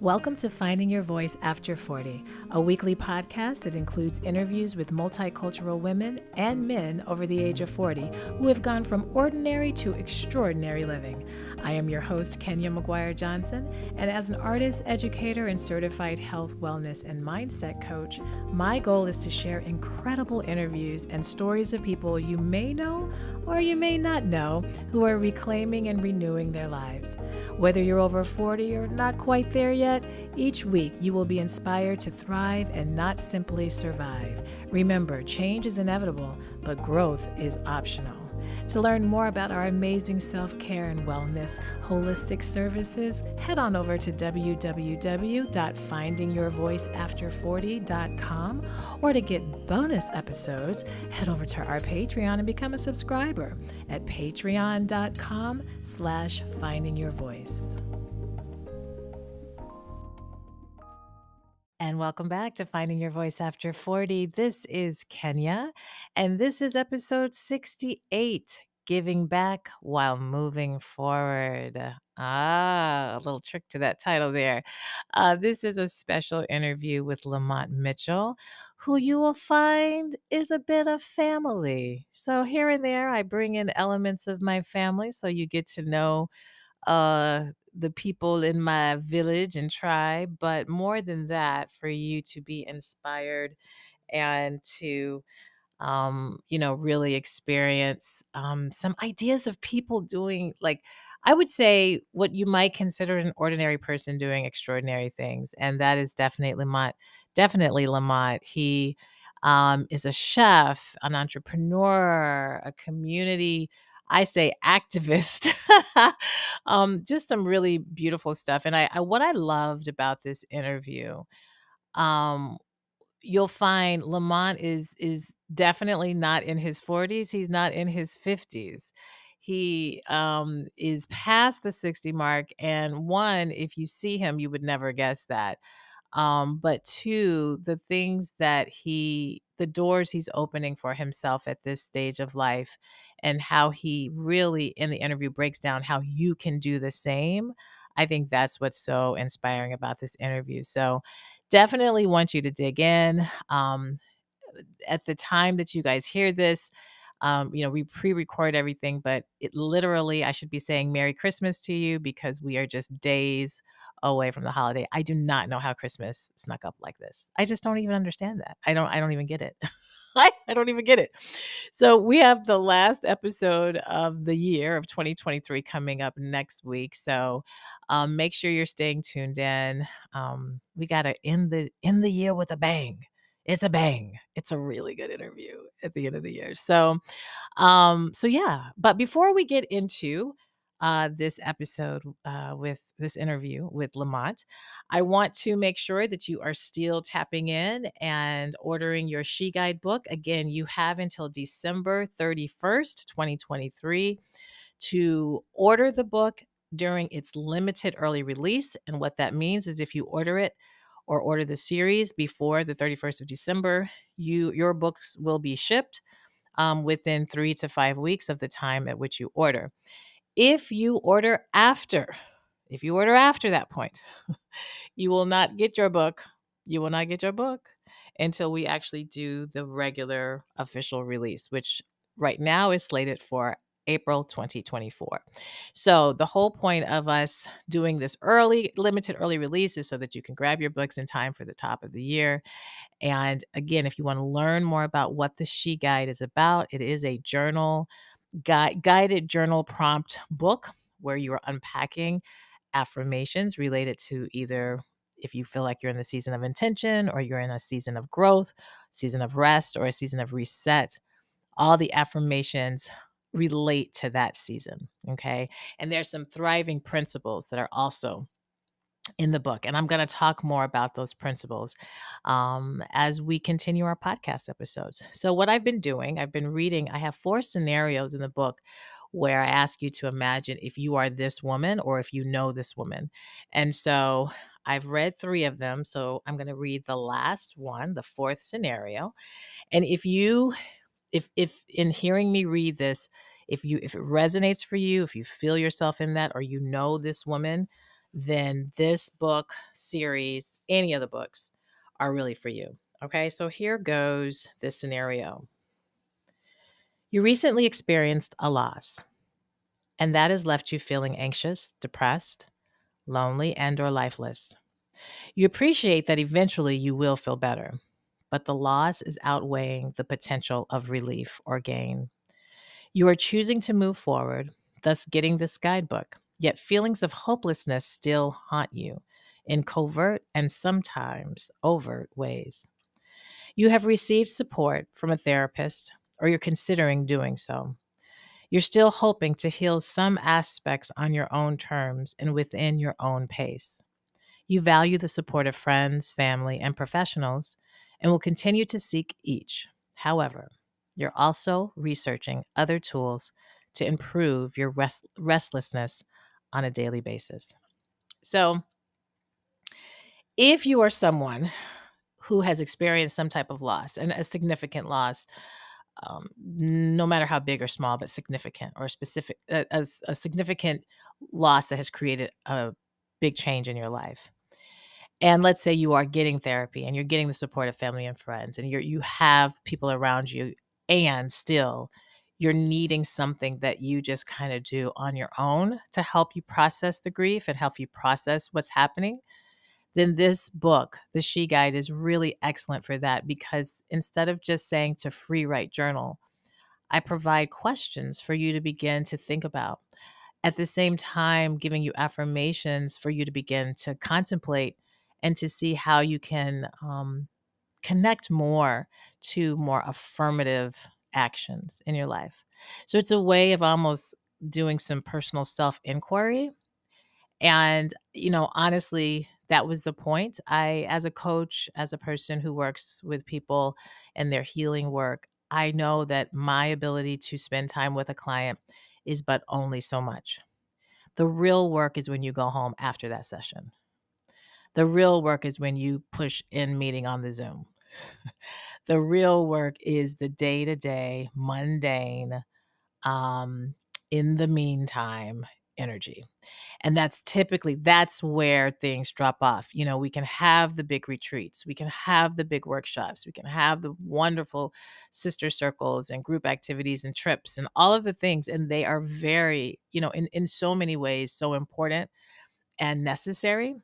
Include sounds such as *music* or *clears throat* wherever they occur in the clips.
Welcome to Finding Your Voice After 40, a weekly podcast that includes interviews with multicultural women and men over the age of 40 who have gone from ordinary to extraordinary living. I am your host, Kenya McGuire Johnson, and as an artist, educator, and certified health, wellness, and mindset coach, my goal is to share incredible interviews and stories of people you may know or you may not know who are reclaiming and renewing their lives. Whether you're over 40 or not quite there yet, each week you will be inspired to thrive and not simply survive. Remember, change is inevitable, but growth is optional. To learn more about our amazing self care and wellness holistic services, head on over to www.findingyourvoiceafter40.com or to get bonus episodes, head over to our Patreon and become a subscriber at patreon.com slash findingyourvoice. And welcome back to Finding Your Voice After 40. This is Kenya, and this is episode 68 Giving Back While Moving Forward. Ah, a little trick to that title there. Uh, this is a special interview with Lamont Mitchell, who you will find is a bit of family. So, here and there, I bring in elements of my family so you get to know uh the people in my village and tribe, but more than that, for you to be inspired and to, um, you know, really experience um, some ideas of people doing, like, I would say what you might consider an ordinary person doing extraordinary things. And that is definitely Lamont, definitely Lamont. He um, is a chef, an entrepreneur, a community I say activist. *laughs* um, just some really beautiful stuff. And I, I what I loved about this interview, um, you'll find Lamont is is definitely not in his 40s. He's not in his 50s. He um, is past the 60 mark. And one, if you see him, you would never guess that. Um, but two, the things that he, the doors he's opening for himself at this stage of life, and how he really in the interview breaks down how you can do the same. I think that's what's so inspiring about this interview. So, definitely want you to dig in. Um, at the time that you guys hear this, um, you know, we pre record everything, but it literally, I should be saying Merry Christmas to you because we are just days away from the holiday. I do not know how Christmas snuck up like this. I just don't even understand that. I don't, I don't even get it. *laughs* I, I don't even get it. So we have the last episode of the year of 2023 coming up next week. So um, make sure you're staying tuned in. Um, we got to end the end the year with a bang it's a bang. It's a really good interview at the end of the year. So, um, so yeah. But before we get into uh, this episode uh, with this interview with Lamont, I want to make sure that you are still tapping in and ordering your She Guide book. Again, you have until December 31st, 2023 to order the book during its limited early release. And what that means is if you order it or order the series before the 31st of December, you your books will be shipped um, within three to five weeks of the time at which you order. If you order after, if you order after that point, *laughs* you will not get your book. You will not get your book until we actually do the regular official release, which right now is slated for April 2024. So, the whole point of us doing this early, limited early release is so that you can grab your books in time for the top of the year. And again, if you want to learn more about what the She Guide is about, it is a journal, gui- guided journal prompt book where you are unpacking affirmations related to either if you feel like you're in the season of intention or you're in a season of growth, season of rest, or a season of reset. All the affirmations relate to that season. Okay. And there's some thriving principles that are also in the book. And I'm going to talk more about those principles um, as we continue our podcast episodes. So, what I've been doing, I've been reading, I have four scenarios in the book where I ask you to imagine if you are this woman or if you know this woman. And so, I've read three of them. So, I'm going to read the last one, the fourth scenario. And if you if if in hearing me read this if you if it resonates for you if you feel yourself in that or you know this woman then this book series, any of the books, are really for you. Okay, so here goes this scenario. You recently experienced a loss, and that has left you feeling anxious, depressed, lonely, and or lifeless. You appreciate that eventually you will feel better, but the loss is outweighing the potential of relief or gain. You are choosing to move forward, thus getting this guidebook, yet feelings of hopelessness still haunt you in covert and sometimes overt ways. You have received support from a therapist, or you're considering doing so. You're still hoping to heal some aspects on your own terms and within your own pace. You value the support of friends, family, and professionals and will continue to seek each. However, you're also researching other tools to improve your rest- restlessness on a daily basis. So, if you are someone who has experienced some type of loss and a significant loss, um, no matter how big or small, but significant or specific, a, a, a significant loss that has created a big change in your life. And let's say you are getting therapy and you're getting the support of family and friends, and you you have people around you, and still you're needing something that you just kind of do on your own to help you process the grief and help you process what's happening then this book, The She Guide, is really excellent for that because instead of just saying to free write journal, I provide questions for you to begin to think about. At the same time, giving you affirmations for you to begin to contemplate and to see how you can um, connect more to more affirmative actions in your life. So it's a way of almost doing some personal self inquiry. And, you know, honestly, that was the point. I, as a coach, as a person who works with people and their healing work, I know that my ability to spend time with a client is but only so much. The real work is when you go home after that session. The real work is when you push in meeting on the Zoom. The real work is the day to day, mundane, um, in the meantime energy. And that's typically that's where things drop off. You know we can have the big retreats we can have the big workshops we can have the wonderful sister circles and group activities and trips and all of the things and they are very you know in, in so many ways so important and necessary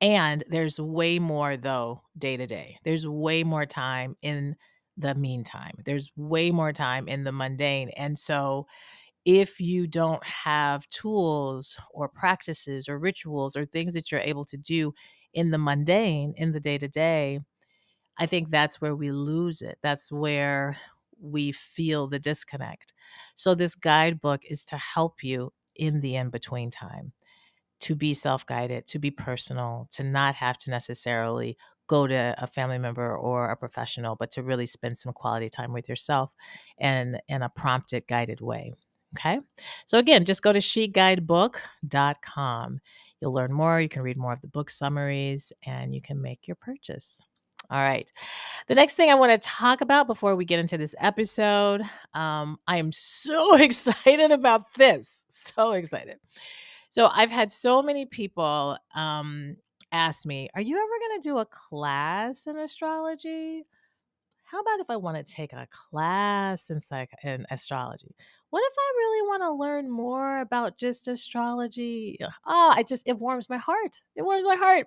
and there's way more though day to day there's way more time in the meantime there's way more time in the mundane and so if you don't have tools or practices or rituals or things that you're able to do in the mundane, in the day to day, I think that's where we lose it. That's where we feel the disconnect. So, this guidebook is to help you in the in between time to be self guided, to be personal, to not have to necessarily go to a family member or a professional, but to really spend some quality time with yourself and in a prompted, guided way. Okay. So again, just go to sheguidebook.com. You'll learn more. You can read more of the book summaries and you can make your purchase. All right. The next thing I want to talk about before we get into this episode, um, I am so *laughs* excited about this. So excited. So I've had so many people um, ask me, Are you ever going to do a class in astrology? How about if I want to take a class in psych in astrology? What if I really want to learn more about just astrology? Oh, I just, it warms my heart. It warms my heart.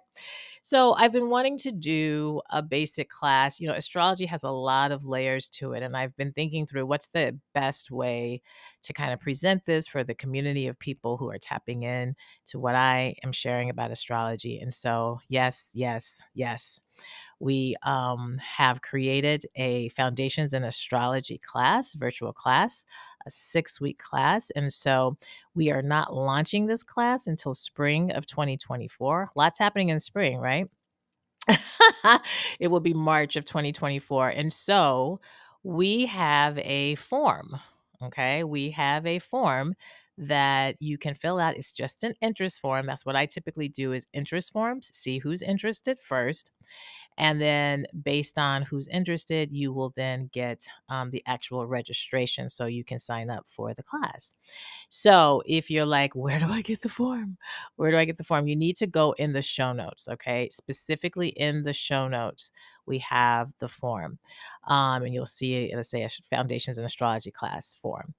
So I've been wanting to do a basic class. You know, astrology has a lot of layers to it. And I've been thinking through what's the best way to kind of present this for the community of people who are tapping in to what I am sharing about astrology. And so, yes, yes, yes we um, have created a Foundations in Astrology class, virtual class, a six week class. And so we are not launching this class until spring of 2024. Lots happening in spring, right? *laughs* it will be March of 2024. And so we have a form. Okay. We have a form that you can fill out. It's just an interest form. That's what I typically do is interest forms, see who's interested first. And then, based on who's interested, you will then get um, the actual registration so you can sign up for the class. So, if you're like, where do I get the form? Where do I get the form? You need to go in the show notes, okay? Specifically in the show notes, we have the form. Um, and you'll see, let's say, a Foundations in Astrology class form.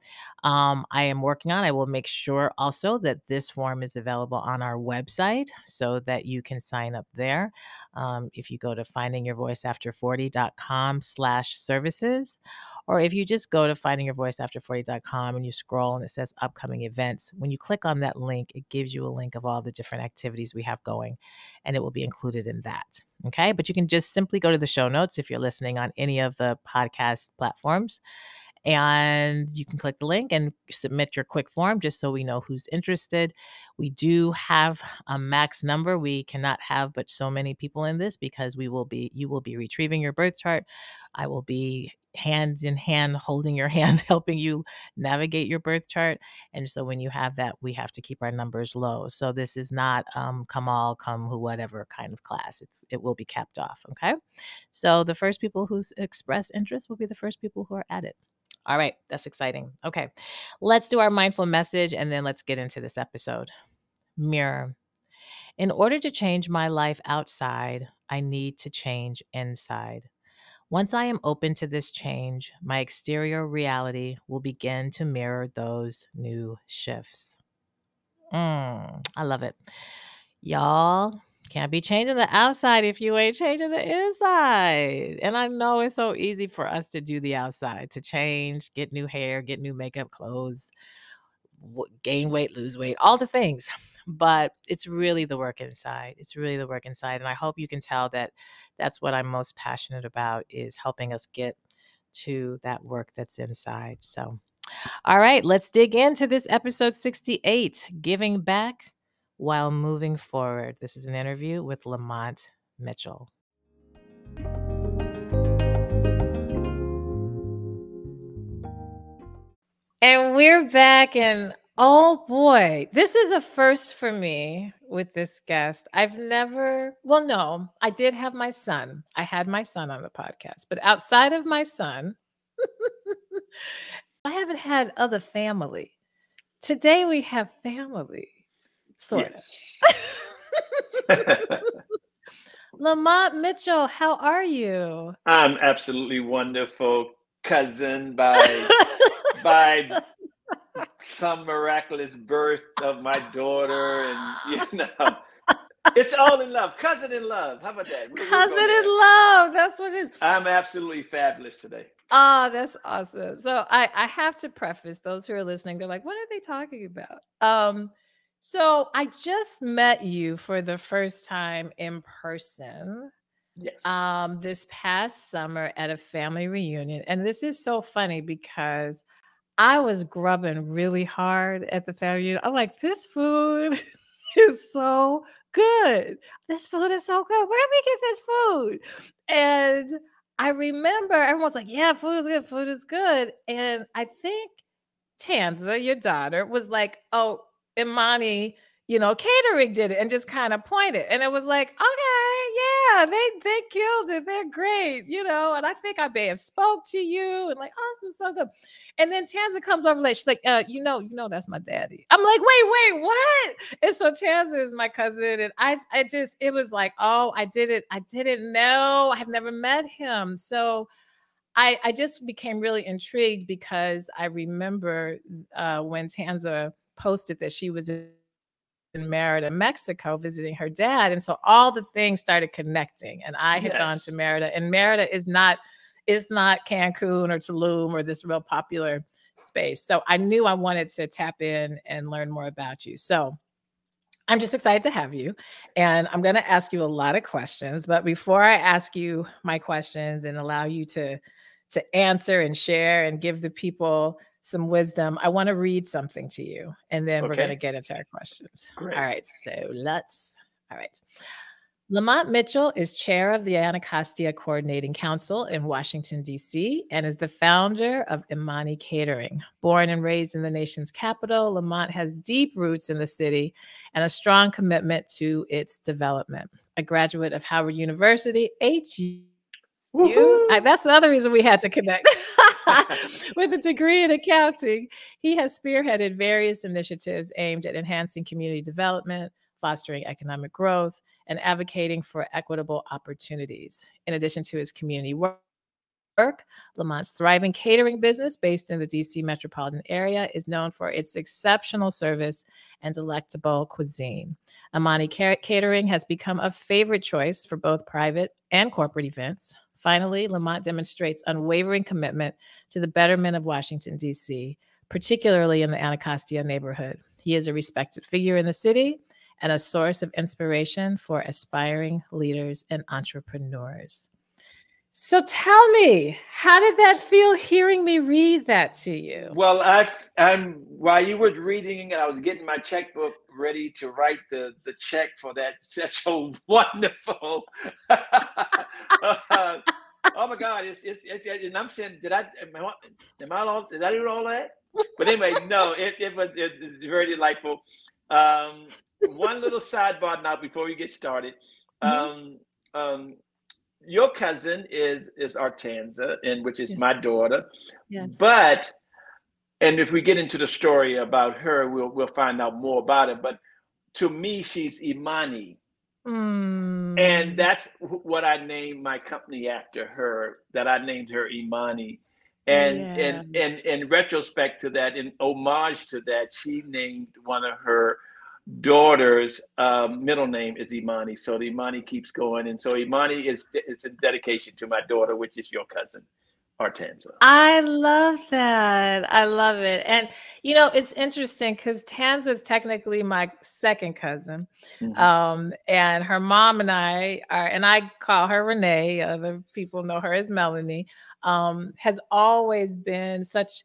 Um, I am working on, I will make sure also that this form is available on our website so that you can sign up there. Um, if you go to findingyourvoiceafter40.com slash services, or if you just go to findingyourvoiceafter40.com and you scroll and it says upcoming events, when you click on that link, it gives you a link of all the different activities we have going, and it will be included in that. Okay. But you can just simply go to the show notes if you're listening on any of the podcast platforms and you can click the link and submit your quick form just so we know who's interested. We do have a max number. We cannot have but so many people in this because we will be you will be retrieving your birth chart. I will be hand in hand holding your *laughs* hand helping you navigate your birth chart and so when you have that we have to keep our numbers low so this is not um, come all come who whatever kind of class it's it will be capped off okay so the first people who express interest will be the first people who are at it all right, that's exciting. Okay, let's do our mindful message and then let's get into this episode. Mirror. In order to change my life outside, I need to change inside. Once I am open to this change, my exterior reality will begin to mirror those new shifts. Mm, I love it. Y'all, can't be changing the outside if you ain't changing the inside. And I know it's so easy for us to do the outside, to change, get new hair, get new makeup, clothes, gain weight, lose weight, all the things. But it's really the work inside. It's really the work inside. And I hope you can tell that that's what I'm most passionate about is helping us get to that work that's inside. So, all right, let's dig into this episode 68 Giving Back while moving forward. This is an interview with Lamont Mitchell. And we're back, and oh boy, this is a first for me with this guest. I've never, well, no, I did have my son. I had my son on the podcast, but outside of my son, *laughs* I haven't had other family. Today we have family. Sort yes. of. *laughs* *laughs* Lamont Mitchell, how are you? I'm absolutely wonderful, cousin by by some miraculous birth of my daughter, and you *laughs* know, it's all in love. Cousin in love. How about that? We'll, cousin we'll in love. That's what it is. I'm absolutely fabulous today. Oh, that's awesome. So I I have to preface those who are listening. They're like, what are they talking about? Um so I just met you for the first time in person. Yes. Um, this past summer at a family reunion. And this is so funny because I was grubbing really hard at the family reunion. I'm like, this food *laughs* is so good. This food is so good. Where did we get this food? And I remember everyone's like, yeah, food is good, food is good. And I think Tanza, your daughter, was like, oh, Imani, you know, catering did it and just kind of pointed. And it was like, okay, yeah, they they killed it. They're great, you know. And I think I may have spoke to you and like, oh, this was so good. And then Tanza comes over like, she's like, uh, you know, you know, that's my daddy. I'm like, wait, wait, what? And so Tanza is my cousin. And I I just it was like, oh, I didn't, I didn't know. I've never met him. So I, I just became really intrigued because I remember uh, when Tanza posted that she was in Merida, Mexico, visiting her dad. And so all the things started connecting. And I had yes. gone to Merida, and Merida is not is not Cancun or Tulum or this real popular space. So I knew I wanted to tap in and learn more about you. So I'm just excited to have you. And I'm going to ask you a lot of questions. But before I ask you my questions and allow you to to answer and share and give the people some wisdom. I want to read something to you, and then okay. we're going to get into our questions. Great. All right. So let's. All right. Lamont Mitchell is chair of the Anacostia Coordinating Council in Washington, D.C., and is the founder of Imani Catering. Born and raised in the nation's capital, Lamont has deep roots in the city and a strong commitment to its development. A graduate of Howard University, HU. I, that's another reason we had to connect. *laughs* *laughs* With a degree in accounting, he has spearheaded various initiatives aimed at enhancing community development, fostering economic growth, and advocating for equitable opportunities. In addition to his community work, Lamont's thriving catering business, based in the DC metropolitan area, is known for its exceptional service and delectable cuisine. Imani Catering has become a favorite choice for both private and corporate events. Finally, Lamont demonstrates unwavering commitment to the betterment of Washington, D.C., particularly in the Anacostia neighborhood. He is a respected figure in the city and a source of inspiration for aspiring leaders and entrepreneurs. So tell me, how did that feel hearing me read that to you? Well, I, I'm while you were reading, and I was getting my checkbook ready to write the the check for that. *laughs* That's so wonderful. uh, *laughs* oh my God! It's, it's, it's and I'm saying, did I am I, am I all, did I do all that? But anyway, no, it, it was it, it very delightful. Um, one little sidebar now before we get started. Mm-hmm. Um, um, your cousin is is Artanza, and which is yes. my daughter. Yes. But and if we get into the story about her, we'll we'll find out more about it. But to me, she's Imani. Mm. And that's what I named my company after her, that I named her Imani. And yeah. and and in retrospect to that, in homage to that, she named one of her daughter's um, middle name is Imani. So the Imani keeps going. And so Imani is it's a dedication to my daughter, which is your cousin. Artanza. I love that. I love it. And you know, it's interesting because Tanza is technically my second cousin. Mm-hmm. Um, and her mom and I are, and I call her Renee, other people know her as Melanie, um, has always been such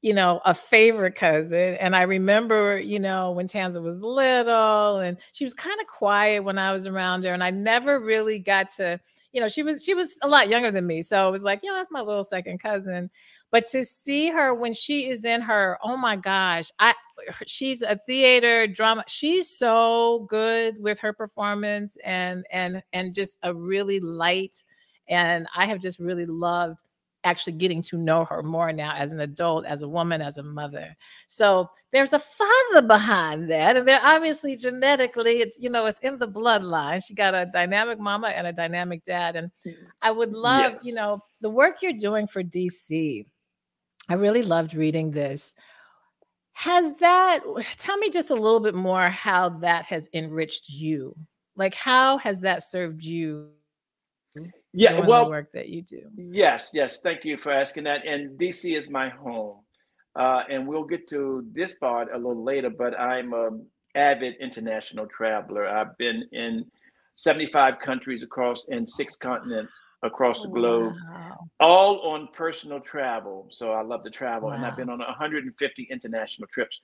you know, a favorite cousin. And I remember, you know, when Tanza was little and she was kind of quiet when I was around her. And I never really got to, you know, she was she was a lot younger than me. So it was like, you know, that's my little second cousin. But to see her when she is in her, oh my gosh, I she's a theater drama. She's so good with her performance and and and just a really light. And I have just really loved actually getting to know her more now as an adult, as a woman, as a mother. So there's a father behind that. And they're obviously genetically, it's, you know, it's in the bloodline. She got a dynamic mama and a dynamic dad. And mm. I would love, yes. you know, the work you're doing for DC. I really loved reading this. Has that, tell me just a little bit more how that has enriched you. Like, how has that served you yeah well work that you do yes yes thank you for asking that and dc is my home uh, and we'll get to this part a little later but i'm an avid international traveler i've been in 75 countries across in six continents across the globe wow. all on personal travel so i love to travel wow. and i've been on 150 international trips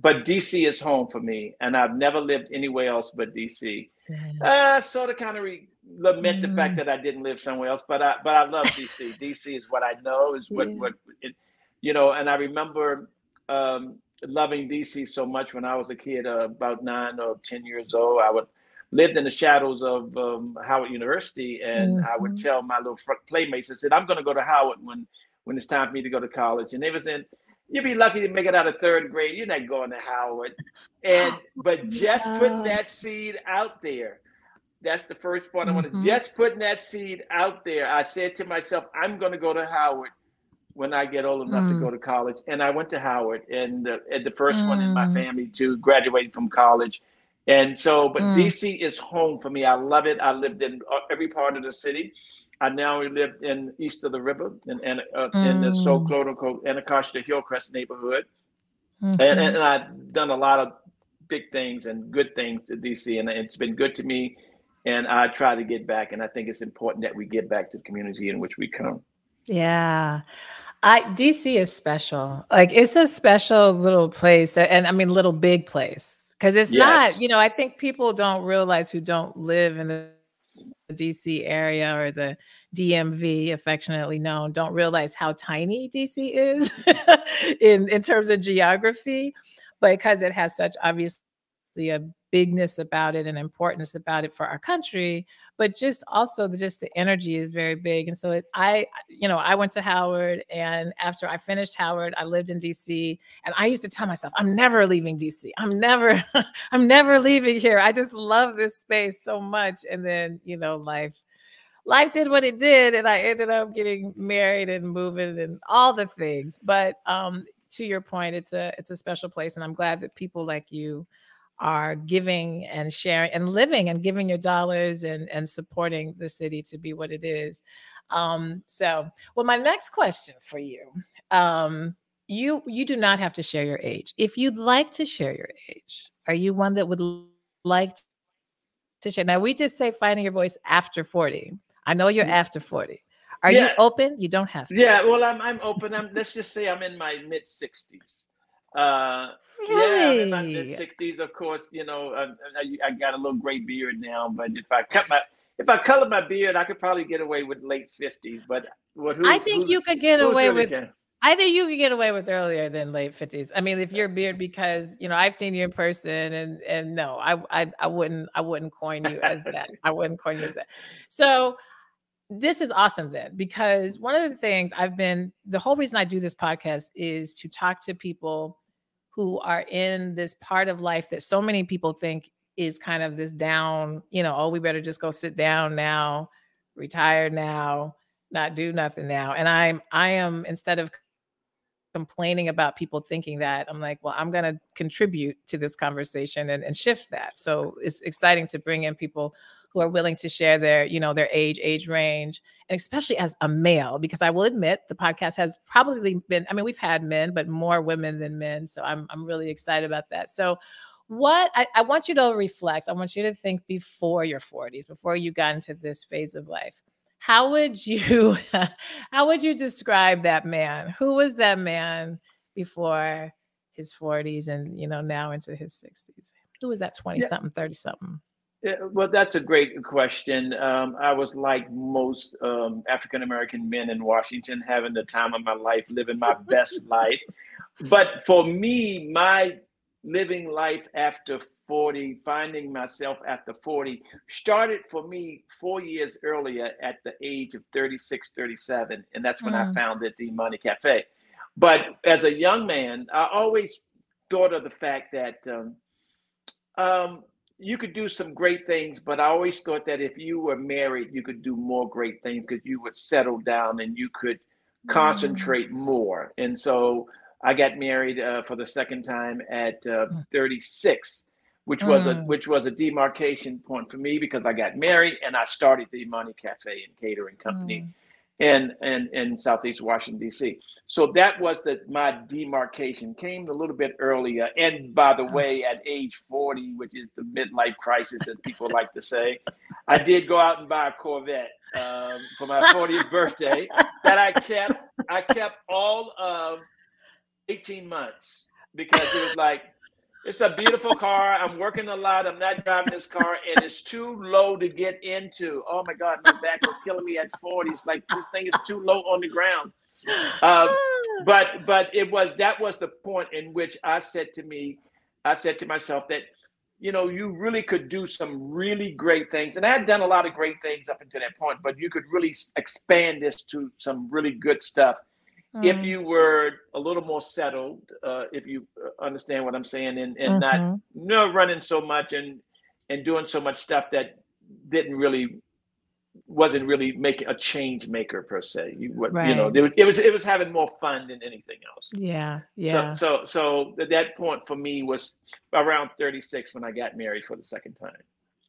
but DC is home for me, and I've never lived anywhere else but DC. Uh, sort of kind of re- lament mm. the fact mm. that I didn't live somewhere else, but I but I love DC. DC is what I know is what yeah. what it, you know, and I remember um, loving DC so much when I was a kid, uh, about nine or ten years old. I would lived in the shadows of um, Howard University, and mm-hmm. I would mm-hmm. tell my little playmates, I said, "I'm going to go to Howard when when it's time for me to go to college," and they was in you'd be lucky to make it out of third grade. You're not going to Howard. And *laughs* but just putting that seed out there, that's the first part I want to mm-hmm. just putting that seed out there. I said to myself, I'm going to go to Howard when I get old enough mm. to go to college. And I went to Howard and the, and the first mm. one in my mm. family to graduate from college. And so, but mm. DC is home for me. I love it. I lived in uh, every part of the city. I now live in east of the river in, in, uh, mm. in the so quote unquote Anacostia Hillcrest neighborhood. Mm-hmm. And, and I've done a lot of big things and good things to DC, and it's been good to me. And I try to get back, and I think it's important that we get back to the community in which we come. Yeah. I DC is special. Like it's a special little place, and I mean little big place because it's yes. not. You know, I think people don't realize who don't live in the DC area or the DMV, affectionately known, don't realize how tiny DC is *laughs* in, in terms of geography, because it has such obviously a bigness about it and importance about it for our country but just also the, just the energy is very big and so it, i you know i went to howard and after i finished howard i lived in dc and i used to tell myself i'm never leaving dc i'm never *laughs* i'm never leaving here. I just love this space so much. And then you know life life did what it did and i ended up getting married and moving and all the things but um to your point it's a it's a special place and i'm glad that people like you are giving and sharing and living and giving your dollars and, and supporting the city to be what it is. Um, so, well, my next question for you, um, you you do not have to share your age. If you'd like to share your age, are you one that would like to share? Now, we just say finding your voice after 40. I know you're after 40. Are yeah. you open? You don't have to. Yeah, well, I'm I'm open. I'm let's just say I'm in my mid 60s. Uh, yeah, I'm in my mid sixties. Of course, you know, I, I, got a little gray beard now, but if I cut my if I colored my beard, I could probably get away with late fifties. But what? Who, I think you could get away with. I think you could get away with earlier than late fifties. I mean, if you're beard, because you know I've seen you in person, and and no, I I, I wouldn't I wouldn't coin you as *laughs* that. I wouldn't coin you as that. So this is awesome then because one of the things I've been the whole reason I do this podcast is to talk to people who are in this part of life that so many people think is kind of this down, you know, oh, we better just go sit down now, retire now, not do nothing now. And I'm I am instead of complaining about people thinking that, I'm like, well, I'm gonna contribute to this conversation and, and shift that. So it's exciting to bring in people who are willing to share their, you know, their age, age range, and especially as a male, because I will admit the podcast has probably been, I mean, we've had men, but more women than men. So I'm I'm really excited about that. So what I, I want you to reflect, I want you to think before your 40s, before you got into this phase of life. How would *laughs* you how would you describe that man? Who was that man before his 40s and you know now into his 60s? Who was that 20 something, 30 something? Yeah, well, that's a great question. Um, I was like most um, African American men in Washington, having the time of my life, living my best *laughs* life. But for me, my living life after 40, finding myself after 40, started for me four years earlier at the age of 36, 37. And that's when mm. I founded the Imani Cafe. But as a young man, I always thought of the fact that um, um, you could do some great things, but I always thought that if you were married, you could do more great things because you would settle down and you could concentrate mm. more. And so I got married uh, for the second time at uh, mm. 36, which was mm. a which was a demarcation point for me because I got married and I started the Imani Cafe and Catering Company. Mm in, in, in Southeast Washington, D.C. So that was the my demarcation came a little bit earlier. And by the way, at age 40, which is the midlife crisis, that people like to say, I did go out and buy a Corvette um, for my 40th birthday that I kept. I kept all of 18 months because it was like it's a beautiful car. I'm working a lot. I'm not driving this car, and it's too low to get into. Oh my God, my back was killing me at 40. It's like this thing is too low on the ground. Uh, but but it was that was the point in which I said to me, I said to myself that you know you really could do some really great things, and I had done a lot of great things up until that point, but you could really expand this to some really good stuff Mm. If you were a little more settled, uh, if you uh, understand what I'm saying, and, and mm-hmm. not you know, running so much and and doing so much stuff that didn't really wasn't really making a change maker per se. You what right. you know, it was, it was it was having more fun than anything else. Yeah, yeah. So so so that point for me was around 36 when I got married for the second time.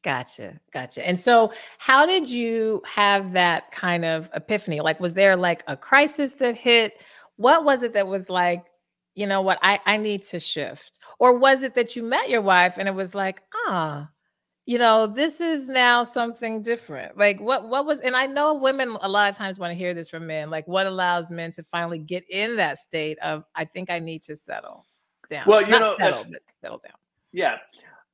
Gotcha. Gotcha. And so, how did you have that kind of epiphany? Like, was there like a crisis that hit? What was it that was like, you know what, I, I need to shift? Or was it that you met your wife and it was like, ah, you know, this is now something different? Like, what, what was, and I know women a lot of times want to hear this from men, like, what allows men to finally get in that state of, I think I need to settle down? Well, you Not know, settle, settle down. Yeah.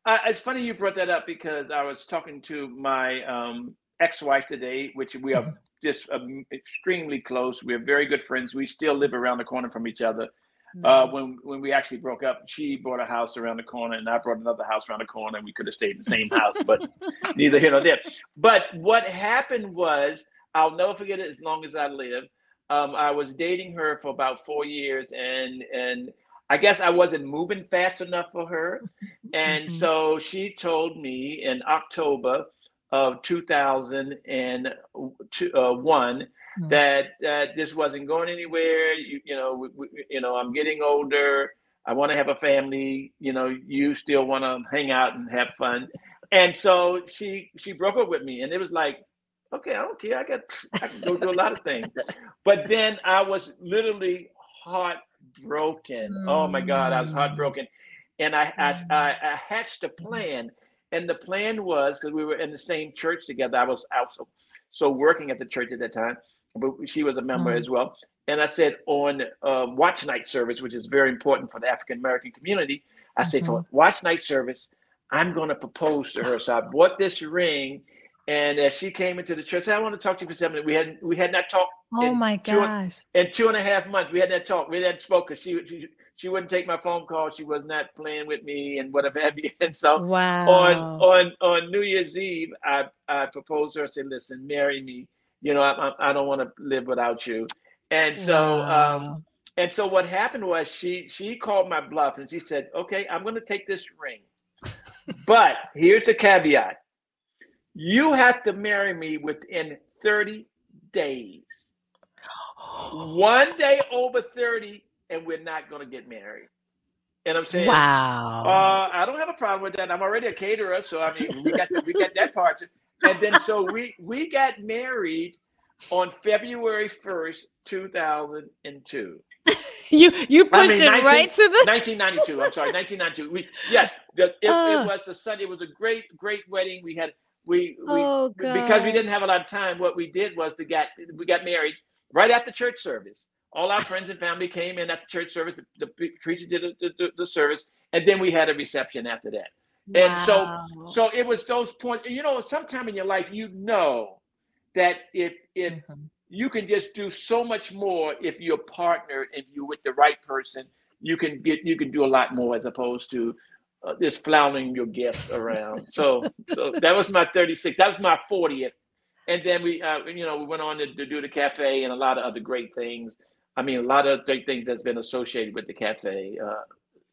Uh, it's funny you brought that up because I was talking to my um, ex-wife today, which we are Mhm. just um, extremely close. We're very good friends. We still live around the corner from each other. Uh, when when we actually broke up, she bought a house around the corner, and I brought another house around the corner, and we could have stayed in the same house, but *laughs* neither here nor there. But what happened was, I'll never forget it as long as I live. Um, I was dating her for about four years, and and I guess I wasn't moving fast enough for her, *laughs* and Mhm. so she told me in October of 2001 Mm. that that this wasn't going anywhere. You, you know, we, we- you know, I'm getting older. I want to have a family. You know, you still want to hang out and have fun. And so she she broke up with me, and it was like, okay, I don't care. I got I can go do a lot of things. *laughs* But then I was literally heartbroken. Oh my God, I was Mm. heartbroken, and I I, Mm. I, I hatched a plan, and the plan was because we were in the same church together. I was also so working at the church at that time, but she was a member Mm. as well. And I said on um, watch night service, which is very important for the African American community, I said for watch night service, I'm going to propose to her. So I bought this ring, and as she came into the church, I said, I want to talk to you for seven minutes. We had we had not talked Oh my gosh. in two and a half months. We had that talk. We hadn't spoken. She she she wouldn't take my phone call. She was not playing with me and whatever have you. *laughs* And so Wow. on on on New Year's Eve, I I proposed to her. I said, "Listen, marry me. You know, I I, I don't want to live without you." And so um and so what happened was she she called my bluff and she said, "Okay, I'm going to take this ring, but here's the caveat: you have to marry me within 30 days. One day over 30, and we're not going to get married." And I'm saying, Wow. uh, I don't have a problem with that. I'm already a caterer, so I mean, we got the, we got that part. And then so we we got married on February 1st, 2002. *laughs* you you I pushed mean, it 19 right to the *laughs* 1992. I'm sorry, 1992. We yes, the, it, Uh. it was the Sunday. It was a great great wedding. We had we we Oh because we didn't have a lot of time. What we did was to get we got married right after church service. All our friends and family came in at the church service. The, the preacher did the, the, the service, and then we had a reception after that. And so Wow. so it was those points. You know, sometime in your life, you know that if if Mhm. you can just do so much more if you're partnered if you're with the right person you can get you can do a lot more as opposed to uh, just floundering your gift around so so that was my 36 that was my 40th and then we uh, you know we went on to, to do the cafe and a lot of other great things i mean a lot of great things that's been associated with the cafe uh,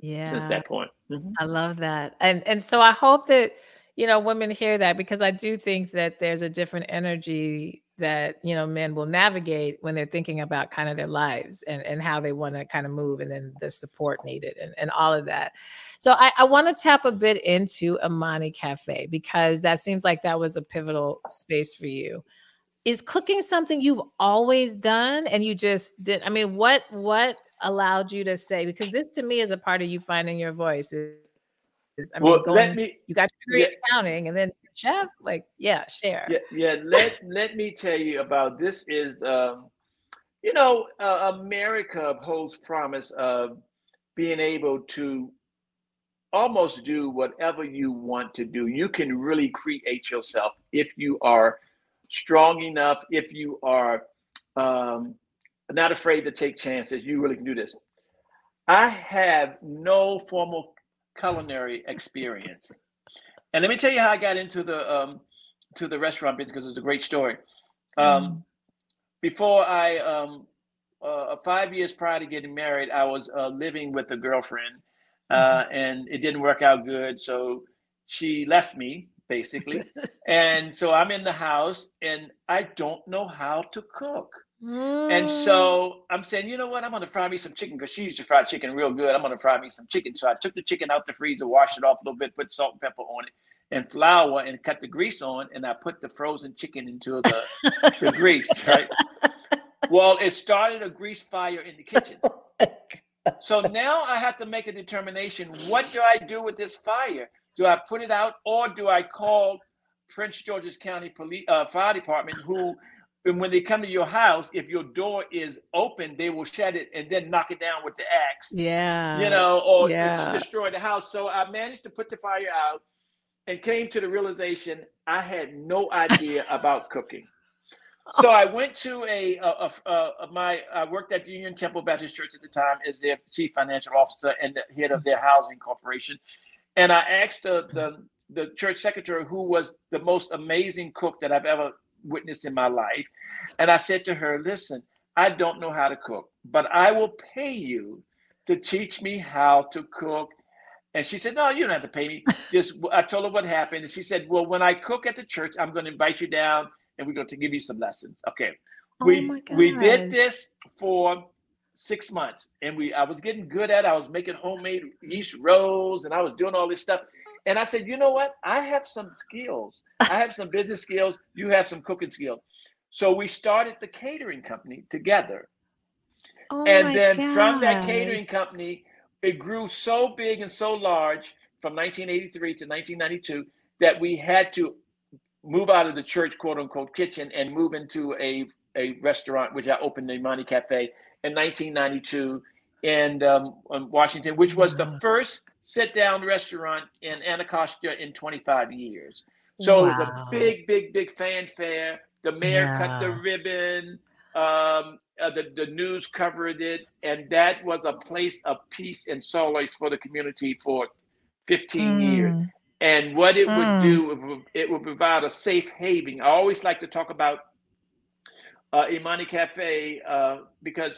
yeah. since that point Mhm. I love that. And and so I hope that you know women hear that because I do think that there's a different energy that you know men will navigate when they're thinking about kind of their lives and, and how they want to kind of move and then the support needed and, and all of that. So I, I want to tap a bit into Imani Cafe because that seems like that was a pivotal space for you. Is cooking something you've always done and you just did? I mean, what what allowed you to say because this to me is a part of you finding your voice is, is I mean well going let me you got your degree yeah, in accounting and then chef like yeah share yeah yeah let let me tell you about this is um you know uh, america holds promise of being able to almost do whatever you want to do. You can really create yourself if you are strong enough, if you are um, not afraid to take chances. You really can do this. I have no formal culinary experience, and let me tell you how I got into the um, to the restaurant business because it's a great story. Um, Mm. before I um, uh, five years prior to getting married, I was uh, living with a girlfriend, uh, and it didn't work out good. So she left me basically, *laughs* and so I'm in the house, and I don't know how to cook. And Mm. so I'm saying, you know what? I'm gonna fry me some chicken because she used to fry chicken real good. I'm gonna fry me some chicken. So I took the chicken out the freezer, washed it off a little bit, put salt and pepper on it, and flour, and cut the grease on, and I put the frozen chicken into the, the *laughs* grease, right? Well, it started a grease fire in the kitchen. *laughs* So now I have to make a determination. What do I do with this fire? Do I put it out, or do I call Prince George's County Police uh, Fire Department, who, and when they come to your house, if your door is open, they will shut it and then knock it down with the axe, yeah you know, or yeah. destroy the house. So I managed to put the fire out and came to the realization I had no idea *laughs* about cooking. So I went to a, a, a, a, my I worked at Union Temple Baptist Church at the time as their chief financial officer and the head of their housing corporation, and I asked the the, the church secretary who was the most amazing cook that I've ever witnessed in my life, and I said to her, "Listen, I don't know how to cook, but I will pay you to teach me how to cook." And she said, "No, you don't have to pay me. Just I told her what happened, and she said, "Well, when I cook at the church, I'm going to invite you down." and we're going to give you some lessons. Okay. Oh we we did this for six months and we I was getting good at it. I was making homemade yeast rolls and I was doing all this stuff. And I said, you know what? I have some skills. I have some business *laughs* skills. You have some cooking skills. So we started the catering company together. Oh and then from that catering company, it grew so big and so large from 1983 to 1992 that we had to move out of the church quote unquote kitchen and move into a, a restaurant, which I opened the Imani Cafe in 1992 in, um, in Washington, which was the first sit down restaurant in Anacostia in 25 years. So it was a big, big, big fanfare. The mayor cut the ribbon. Um, uh, the, the news covered it. And that was a place of peace and solace for the community for 15 years. Mm. And what it would Mm. do, it would, it would provide a safe haven. I always like to talk about uh, Imani Cafe uh, because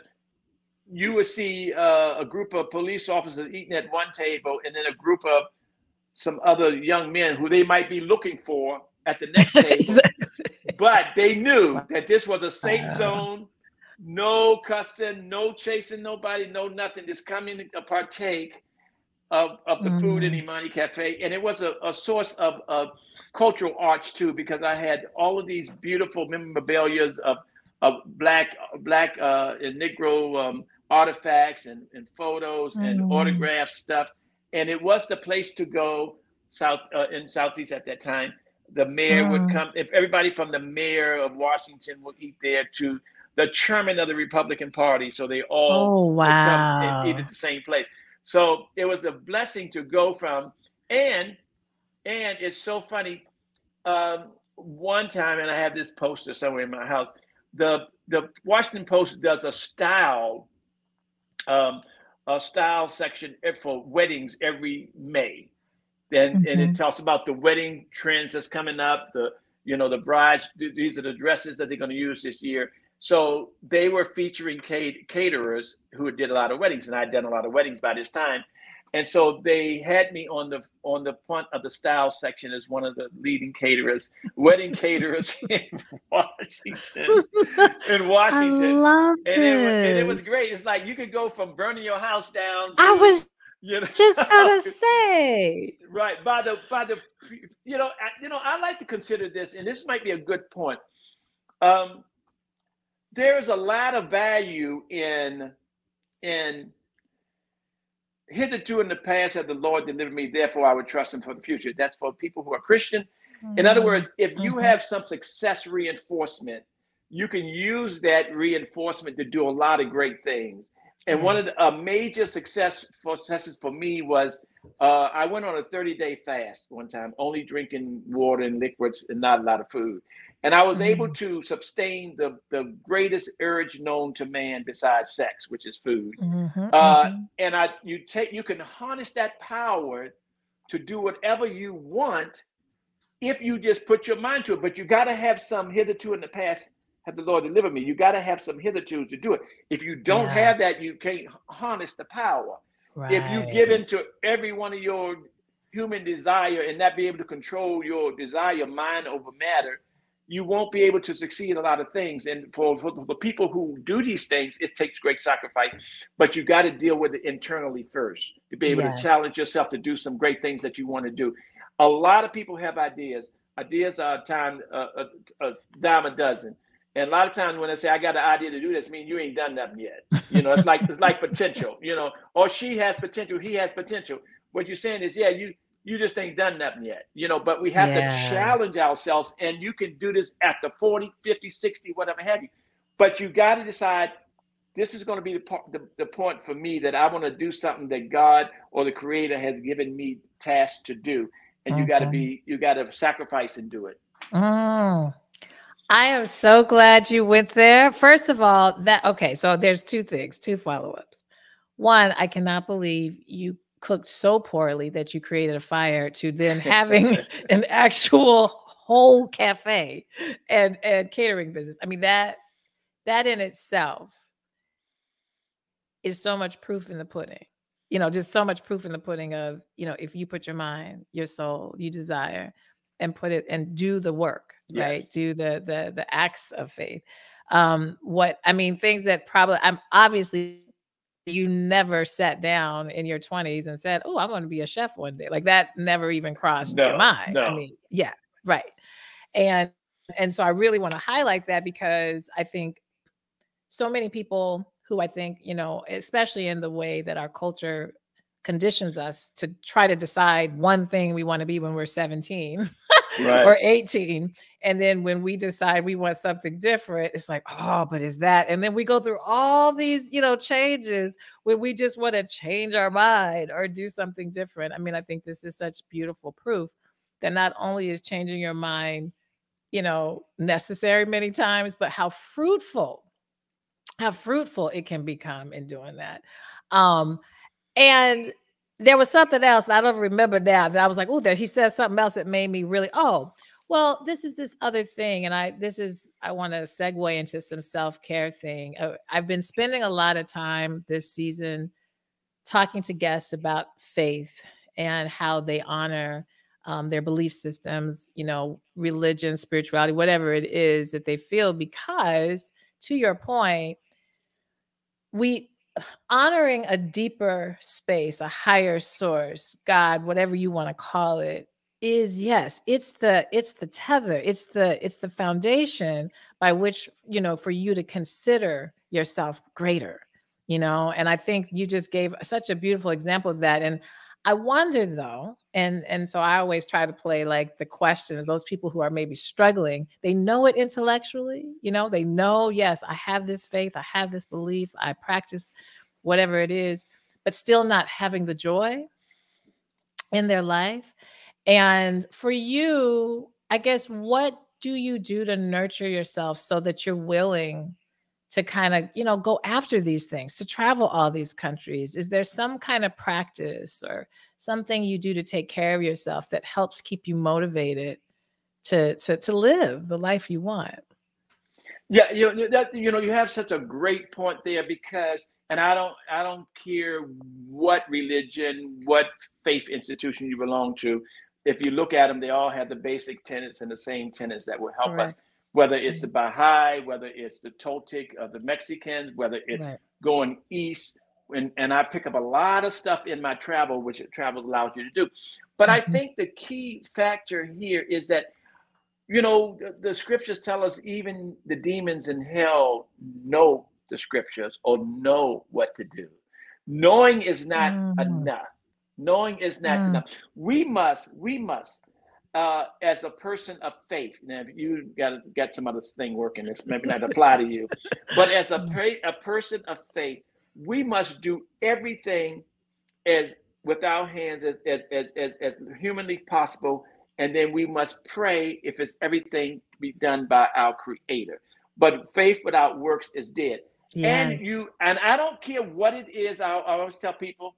you would see uh, a group of police officers eating at one table and then a group of some other young men who they might be looking for at the next *laughs* table. But they knew that this was a safe Wow. zone, no cussing, no chasing nobody, no nothing. Just come in and partake of, of the food in Mm. Imani Cafe. And it was a, a source of, of cultural arts too, because I had all of these beautiful memorabilia of, of black black uh, and Negro um, artifacts and, and photos and Mm. autograph stuff. And it was the place to go south uh, in Southeast at that time. The mayor would Mm. come, if everybody from the mayor of Washington would eat there to the chairman of the Republican Party. So they all Oh, would come wow. and eat at the same place. So it was a blessing to go from, and and it's so funny. Um, one time, and I have this poster somewhere in my house. The the Washington Post does a style, um, a style section for weddings every May, and and it talks about the wedding trends that's coming up. The you know the brides. These are the dresses that they're going to use this year. So they were featuring cat- caterers who did a lot of weddings, and I'd done a lot of weddings by this time. And so they had me on the on the front of the style section as one of the leading caterers, wedding *laughs* caterers in Washington. *laughs* In Washington, I love And it, was, and it was great. It's like you could go from burning your house down. I was you know, just gonna *laughs* say. right by the by the you know I, you know I like to consider this, and this might be a good point. Um, there is a lot of value in in hitherto in the past have the Lord delivered me, therefore I would trust him for the future. That's for people who are Christian. In other Mm. words, if you Mhm. have some success reinforcement, you can use that reinforcement to do a lot of great things. And one of the a major success for successes for me was uh, I went on a 30 day fast one time, only drinking water and liquids and not a lot of food. And I was able to sustain the, the greatest urge known to man besides sex, which is food. Mhm, Uh, mhm. and I you take you can harness that power to do whatever you want if you just put your mind to it. But you got to have some hitherto in the past. Have the Lord deliver me? You got to have some hitherto to do it. If you don't Yeah. have that, you can't harness the power. If you give Right. in to every one of your human desire and not be able to control your desire, mind over matter, you won't be able to succeed in a lot of things. And for, for the people who do these things, it takes great sacrifice. But you got to deal with it internally first to be able Yes. to challenge yourself to do some great things that you want to do. A lot of people have ideas. Ideas are a time a, a, a dime a dozen. And a lot of times when I say I got an idea to do this, I mean you ain't done nothing yet. You know, it's like it's like potential. You know, or she has potential, he has potential. What you're saying is, yeah, you you just ain't done nothing yet. You know, but we have Yeah. to challenge ourselves, and you can do this at the 40, 50, 60, whatever have you. But you got to decide this is going to be the, part, the the point for me that I want to do something that God or the Creator has given me tasked to do. and you got to be you got to sacrifice and do it. Mm. I am so glad you went there. First of all, that okay, so there's two things, two follow-ups. One, I cannot believe you cooked so poorly that you created a fire to then *laughs* having *laughs* an actual whole cafe and and catering business. I mean that that in itself is so much proof in the pudding. You know, just so much proof in the pudding of, you know, if you put your mind, your soul, you desire and put it and do the work, yes. right? Do the the the acts of faith. Um what I mean things that probably I'm obviously you never sat down in your 20s and said, "Oh, I'm going to be a chef one day." Like that never even crossed no, your mind. No. I mean, yeah, right. And and so I really want to highlight that because I think so many people who I think, you know, especially in the way that our culture conditions us to try to decide one thing we want to be when we're 17 *laughs* right. or 18 and then when we decide we want something different it's like oh but is that and then we go through all these you know changes when we just want to change our mind or do something different i mean i think this is such beautiful proof that not only is changing your mind you know necessary many times but how fruitful how fruitful it can become in doing that. Um, and there was something else I don't remember now that I was like, oh, there he said something else that made me really, oh, well, this is this other thing, and I this is I want to segue into some self care thing. Uh, I've been spending a lot of time this season talking to guests about faith and how they honor um, their belief systems, you know, religion, spirituality, whatever it is that they feel. Because to your point, we honoring a deeper space, a higher source, God, whatever you want to call it, is yes, it's the it's the tether, it's the it's the foundation by which, you know, for you to consider yourself greater, you know, and I think you just gave such a beautiful example of that. And I wonder though, and and so I always try to play like the questions. Those people who are maybe struggling, they know it intellectually. You know, they know yes, I have this faith, I have this belief, I practice whatever it is, but still not having the joy in their life. And for you, I guess what do you do to nurture yourself so that you're willing to kind of you know go after these things to travel all these countries is there some kind of practice or something you do to take care of yourself that helps keep you motivated to to to live the life you want yeah you know that you know you have such a great point there because and i don't i don't care what religion what faith institution you belong to if you look at them they all have the basic tenets and the same tenets that will help Correct. us whether it's the Baha'i, whether it's the Toltec of the Mexicans, whether it's right. going east. And, and I pick up a lot of stuff in my travel, which travel allows you to do. But mm-hmm. I think the key factor here is that, you know, the, the scriptures tell us even the demons in hell know the scriptures or know what to do. Knowing is not mm. enough. Knowing is not mm. enough. We must, we must uh, as a person of faith, now if you got got some other thing working, this maybe not apply to you, *laughs* but as a a person of faith, we must do everything as with our hands as as as, as humanly possible, and then we must pray if it's everything be done by our Creator. But faith without works is dead. Yes. And you and I don't care what it is. I, I always tell people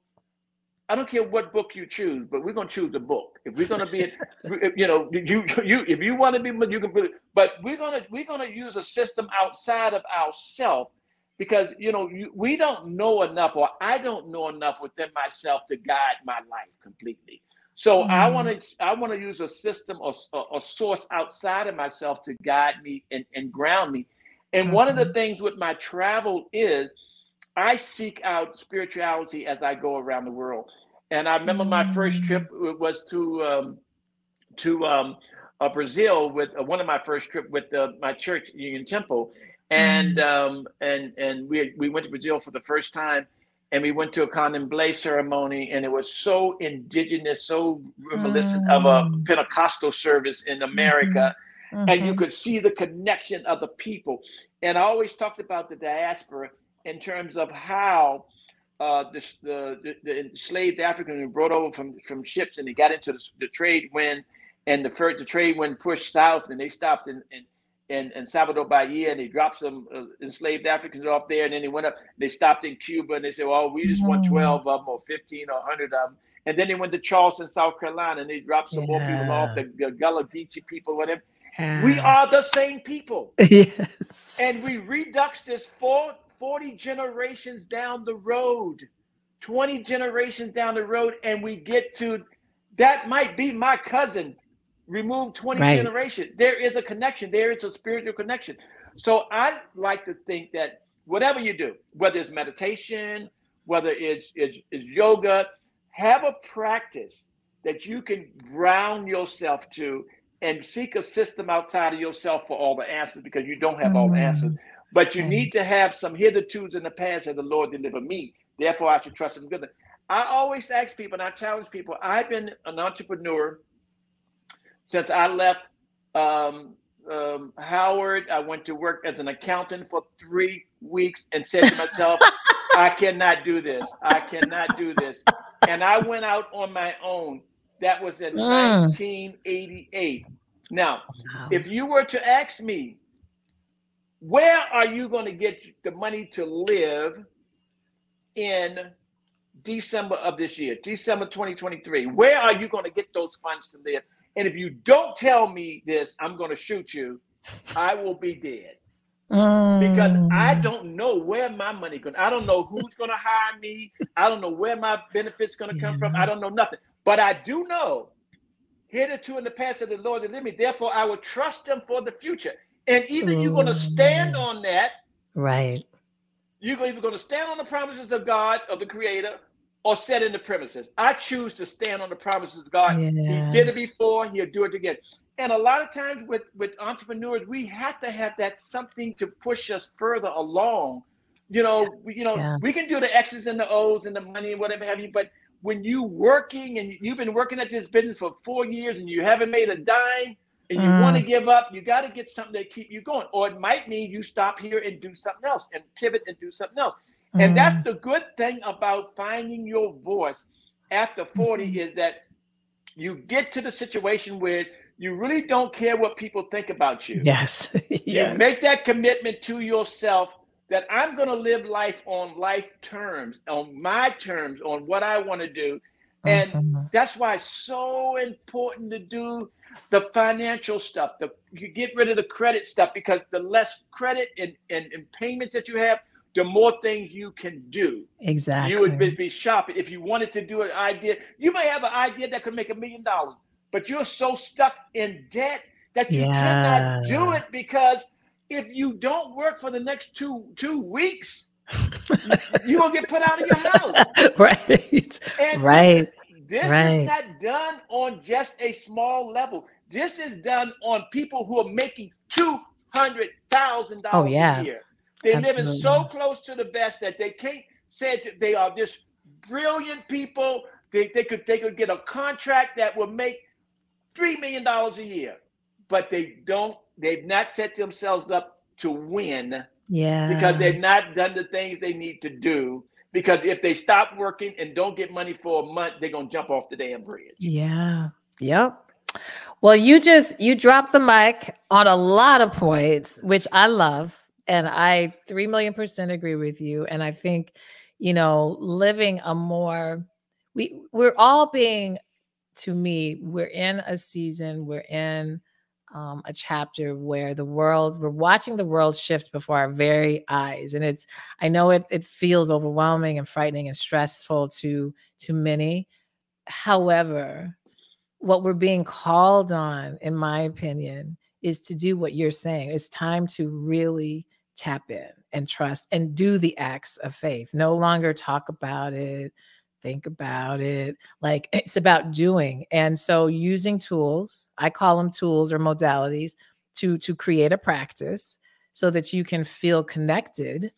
I don't care what book you choose, but we're gonna choose a book. If we're gonna be, *laughs* you know, you you if you want to be, you can put. But we're gonna we're gonna use a system outside of ourselves because you know you, we don't know enough, or I don't know enough within myself to guide my life completely. So mm. I want to I want to use a system or a, source outside of myself to guide me and, and ground me. And mm-hmm. one of the mm-hmm. things with my travel is I seek out spirituality as I go around the world. And I remember my first trip mm. was to um, to um, uh, Brazil with uh, one of my first trip with uh, my church Union Temple, and mm. um, and and we we went to Brazil for the first time, and we went to a candomblé ceremony, and it was so indigenous, so reminiscent of a mm. Pentecostal service in America. Mm-hmm. And you mm-hmm. could see the connection of the people. And I always talked about the diaspora in terms of how uh, the, the, the enslaved Africans were brought over from, from ships and they got into the, the trade wind and the first, the trade wind pushed south and they stopped in, in, in, in Salvador Bahia and they dropped some uh, enslaved Africans off there and then they went up, they stopped in Cuba and they said, well, we just want 12 of them or 15 or 100 of them. And then they went to Charleston, South Carolina and they dropped some yeah. more people off, the, the Gullah Geechee people, whatever. Yeah. We are the same people. *laughs* yes. And we redux this four 40 generations down the road, 20 generations down the road, and we get to that might be my cousin. Remove 20 right. generations. There is a connection, there is a spiritual connection. So I like to think that whatever you do, whether it's meditation, whether it's, it's, it's yoga, have a practice that you can ground yourself to and seek a system outside of yourself for all the answers because you don't have all the mm-hmm. answers. But you need to have some hitherto's in the past that the Lord delivered me. Therefore, I should trust in good. I always ask people and I challenge people. I've been an entrepreneur since I left um, um, Howard. I went to work as an accountant for three weeks and said to myself, *laughs* I cannot do this. I cannot do this. And I went out on my own. That was in mm. 1988. Now, wow. if you were to ask me, where are you going to get the money to live in December of this year, December 2023? Where are you going to get those funds to live? And if you don't tell me this, I'm going to shoot you. I will be dead. Because I mm. don't know where my money going. I don't know who's going to hire me. I don't know where my benefits going to come yeah. from. I don't know nothing. But I do know hitherto in the past of the Lord delivered me. Therefore, I will trust Him for the future. And either you're going to stand mm. on that, right? You're either going to stand on the promises of God, of the Creator, or set in the premises. I choose to stand on the promises of God. Yeah. He did it before, he'll do it again. And a lot of times with, with entrepreneurs, we have to have that something to push us further along. You know, you know, yeah. we can do the X's and the O's and the money and whatever have you, but when you working and you've been working at this business for four years and you haven't made a dime, and you mm. want to give up, you got to get something to keep you going. Or it might mean you stop here and do something else and pivot and do something else. Mm. And that's the good thing about finding your voice after 40 mm-hmm. is that you get to the situation where you really don't care what people think about you. Yes. *laughs* yes. You make that commitment to yourself that I'm going to live life on life terms, on my terms, on what I want to do. And mm-hmm. that's why it's so important to do the financial stuff. The you get rid of the credit stuff because the less credit and, and, and payments that you have, the more things you can do. Exactly. You would be, shopping. If you wanted to do an idea, you may have an idea that could make a million dollars, but you're so stuck in debt that you yeah. cannot do it because if you don't work for the next two two weeks, *laughs* you're gonna get put out of your house. *laughs* right. And right. This right. is not done on just a small level. This is done on people who are making two hundred thousand oh, dollars yeah. a year. They're Absolutely. living so close to the best that they can't say they are just brilliant people. They, they could they could get a contract that will make three million dollars a year, but they don't. They've not set themselves up to win. Yeah, because they've not done the things they need to do because if they stop working and don't get money for a month, they're gonna jump off the damn bridge. Yeah. Yep. Well, you just you dropped the mic on a lot of points, which I love, and I three million percent agree with you. And I think, you know, living a more we we're all being to me, we're in a season, we're in um, a chapter where the world we're watching the world shift before our very eyes. And it's i know it, it feels overwhelming and frightening and stressful to to many. However what we're being called on in my opinion is to do what you're saying. It's time to really tap in and trust and do the acts of faith. No longer talk about it think about it. Like it's about doing. And so using tools, I call them tools or modalities to to create a practice so that you can feel connected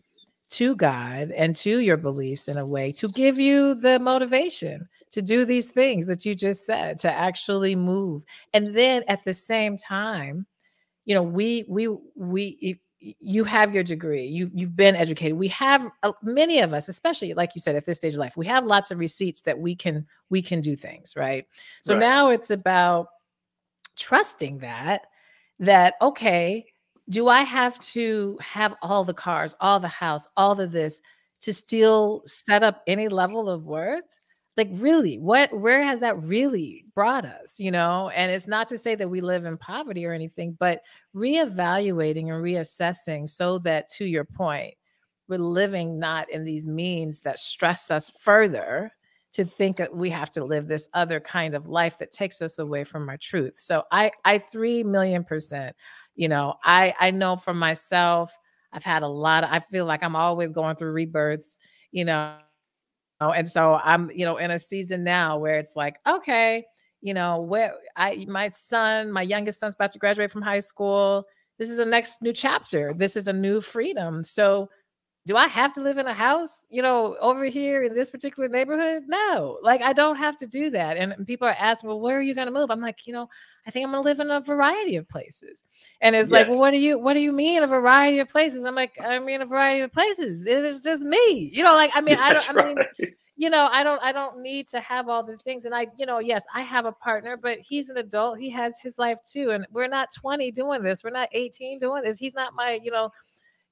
to God and to your beliefs in a way to give you the motivation to do these things that you just said, to actually move. And then at the same time, you know, we we we you have your degree you you've been educated. We have uh, many of us especially like you said at this stage of life we have lots of receipts that we can we can do things right? So right. now it's about trusting that that okay do i have to have all the cars all the house all of this to still set up any level of worth like really what where has that really brought us you know? And it's not to say that we live in poverty or anything but reevaluating and reassessing so that to your point we're living not in these means that stress us further to think that we have to live this other kind of life that takes us away from our truth. So i i 3 million percent you know i i know for myself i've had a lot of i feel like i'm always going through rebirths you know Oh, and so I'm, you know, in a season now where it's like, okay, you know, where I my son, my youngest son's about to graduate from high school. This is a next new chapter. This is a new freedom. So do I have to live in a house, you know, over here in this particular neighborhood? No, like I don't have to do that. And people are asking, well, where are you going to move? I'm like, you know, I think I'm going to live in a variety of places. And it's yes. like, well, what do you, what do you mean a variety of places? I'm like, I mean a variety of places. It's just me, you know, like, I mean, I don't, I mean, you know, I don't, I don't need to have all the things. And I, you know, yes, I have a partner, but he's an adult. He has his life too. And we're not 20 doing this. We're not 18 doing this. He's not my, you know,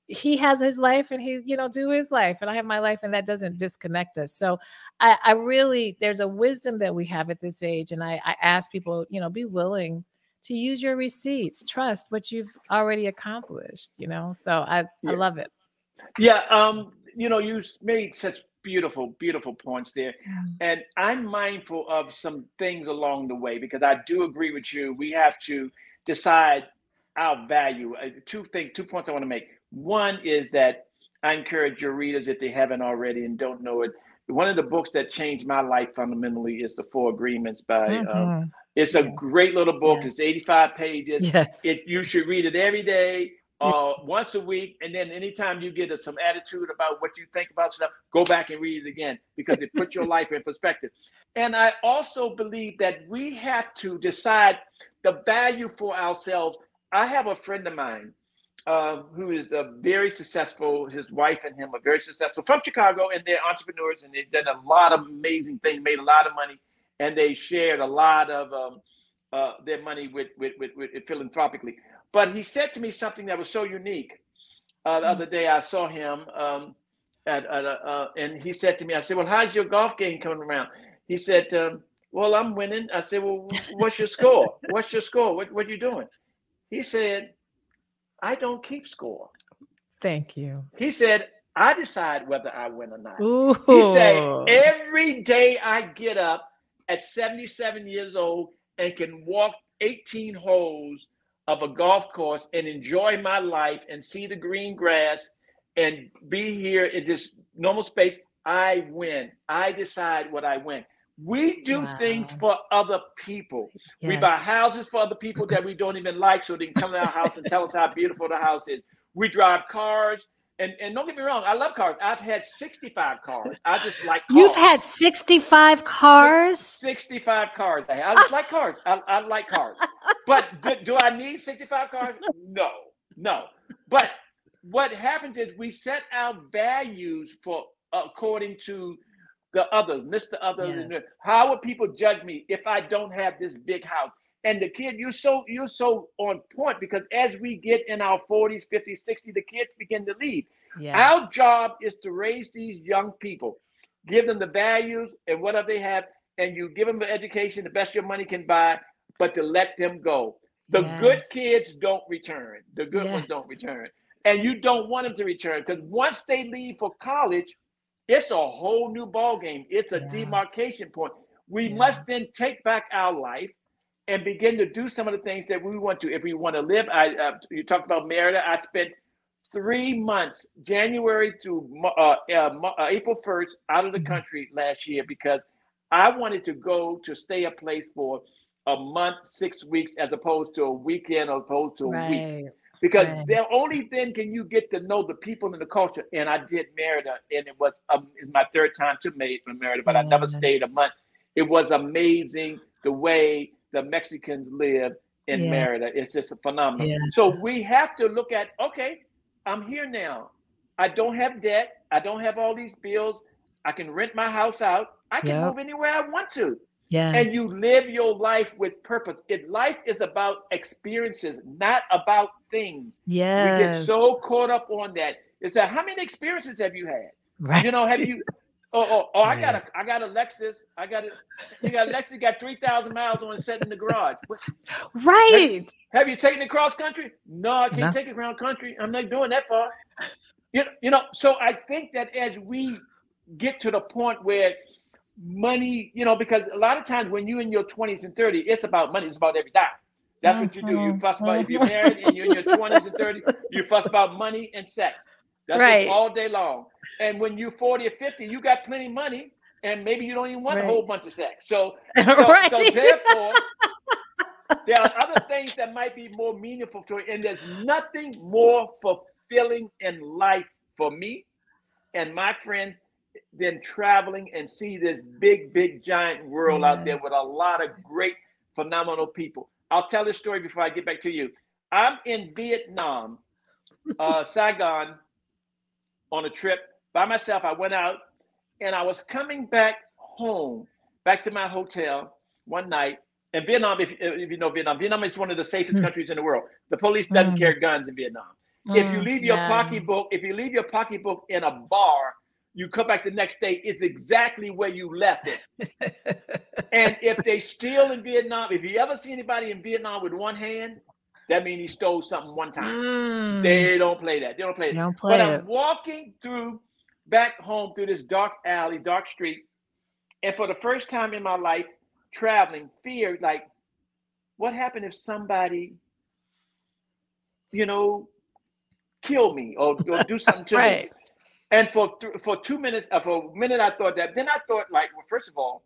he has his life and he you know do his life and i have my life and that doesn't disconnect us so i, I really there's a wisdom that we have at this age and I, I ask people you know be willing to use your receipts trust what you've already accomplished you know so i yeah. i love it yeah um you know you made such beautiful beautiful points there mm. and i'm mindful of some things along the way because i do agree with you we have to decide our value uh, two things two points i want to make one is that I encourage your readers, if they haven't already and don't know it, one of the books that changed my life fundamentally is The Four Agreements by. Um, mm-hmm. Um, it's a great little book. It's 85 pages. Yes. It, you should read it every day, uh, once a week, and then anytime you get a, some attitude about what you think about stuff, go back and read it again because it puts your *laughs* life in perspective. And I also believe that we have to decide the value for ourselves. I have a friend of mine uh, who is a very successful. His wife and him are very successful from Chicago, and they're entrepreneurs, and they've done a lot of amazing things, made a lot of money, and they shared a lot of um, uh, their money with, with, with, with, philanthropically. But he said to me something that was so unique. Uh, the mm. other day, I saw him, um, at, at uh, and he said to me, "I said, well, how's your golf game coming around?" He said, um, "Well, I'm winning." I said, "Well, what's your score? What's your score? What what are you doing?" He said, I don't keep score. Thank you. He said, I decide whether I win or not. Ooh. He said, every day I get up at 77 years old and can walk 18 holes of a golf course and enjoy my life and see the green grass and be here in this normal space, I win. I decide what I win. We do wow. things for other people. Yes. We buy houses for other people that we don't even like so they can come to our house and tell us how beautiful the house is. We drive cars. And, and don't get me wrong, I love cars. I've had 65 cars. I just like cars. You've had 65 cars? 65 cars. I, I just like cars. I, I like cars. But do, do I need 65 cars? No, no. But what happens is we set our values for according to the others, Mr. Others. Yes. How would people judge me if I don't have this big house? And the kid, you're so you're so on point because as we get in our 40s, 50s, 60s, the kids begin to leave. Yeah. Our job is to raise these young people, give them the values and whatever they have, and you give them the education, the best your money can buy, but to let them go. The yes. good kids don't return. The good ones don't return. And you don't want them to return because once they leave for college, it's a whole new ball game. It's a yeah. demarcation point. We yeah. must then take back our life and begin to do some of the things that we want to. If we want to live, I uh, you talked about Merida. I spent three months, January through uh, uh, uh April first, out of the mm-hmm. country last year because I wanted to go to stay a place for a month, six weeks, as opposed to a weekend, as opposed to a right. week because right. then only then can you get to know the people and the culture. And I did Merida, and it was um, it's my third time to make Merida, but I never stayed a month. It was amazing the way the Mexicans live in yeah. Merida. It's just phenomenal. Yeah. So we have to look at okay, I'm here now. I don't have debt. I don't have all these bills. I can rent my house out. I can Yep. move anywhere I want to. Yes. And you live your life with purpose. It life is about experiences, not about things. yes. We get so caught up on that. It's that how many experiences have you had? right. You know, have you oh oh, oh I got a I got a Lexus. I got a you got a Lexus got three thousand miles on it set in the garage. What- right. Have you taken it cross country? No, I can't No. take it around country. I'm not doing that far. You, you know, so I think that as we get to the point where money, you know, because a lot of times when you're in your 20s and 30s, it's about money, it's about every dime. That's what you do. You fuss about if you're mhm. married and you're in your 20s and 30s, you fuss about money and sex. That's Right. all day long. And when you're 40 or 50, you got plenty of money and maybe you don't even want a whole bunch of sex. So *laughs* so, right. so therefore, there are other things that might be more meaningful to it, and there's nothing more fulfilling in life for me and my friends than traveling and see this big, big, giant world out there with a lot of great, phenomenal people. I'll tell this story before I get back to you. I'm in Vietnam, uh, *laughs* Saigon, on a trip by myself. I went out and I was coming back home, back to my hotel one night. And Vietnam, if, if you know Vietnam, Vietnam is one of the safest Mm. countries in the world. The police doesn't Mm. carry guns in Vietnam. if you Mm, leave your yeah. pocketbook, if you leave your pocketbook in a bar, you come back the next day, it's exactly where you left it. *laughs* And if they steal in Vietnam, if you ever see anybody in Vietnam with one hand, that means he stole something one time. Mm, They don't play that. They don't play they it. don't play But it. I'm walking through back home through this dark alley, dark street, and for the first time in my life, traveling, fear like, what happened if somebody, you know, kill me or, or do something to me? *laughs* And for th- for two minutes, uh, for a minute, I thought that. Then I thought, like, well, first of all,